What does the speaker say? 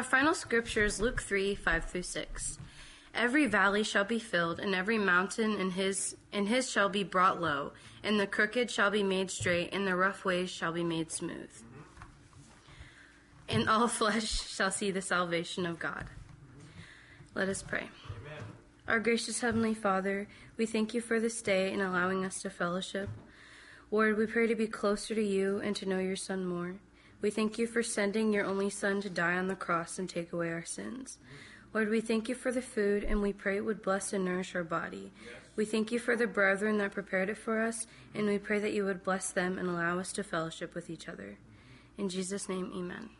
Our final scripture is Luke 3 5 through 6. Every valley shall be filled, and every mountain in his, in his shall be brought low, and the crooked shall be made straight, and the rough ways shall be made smooth. And all flesh shall see the salvation of God. Let us pray. Amen. Our gracious Heavenly Father, we thank you for this day and allowing us to fellowship. Lord, we pray to be closer to you and to know your Son more. We thank you for sending your only Son to die on the cross and take away our sins. Lord, we thank you for the food and we pray it would bless and nourish our body. We thank you for the brethren that prepared it for us, and we pray that you would bless them and allow us to fellowship with each other. In Jesus' name, amen.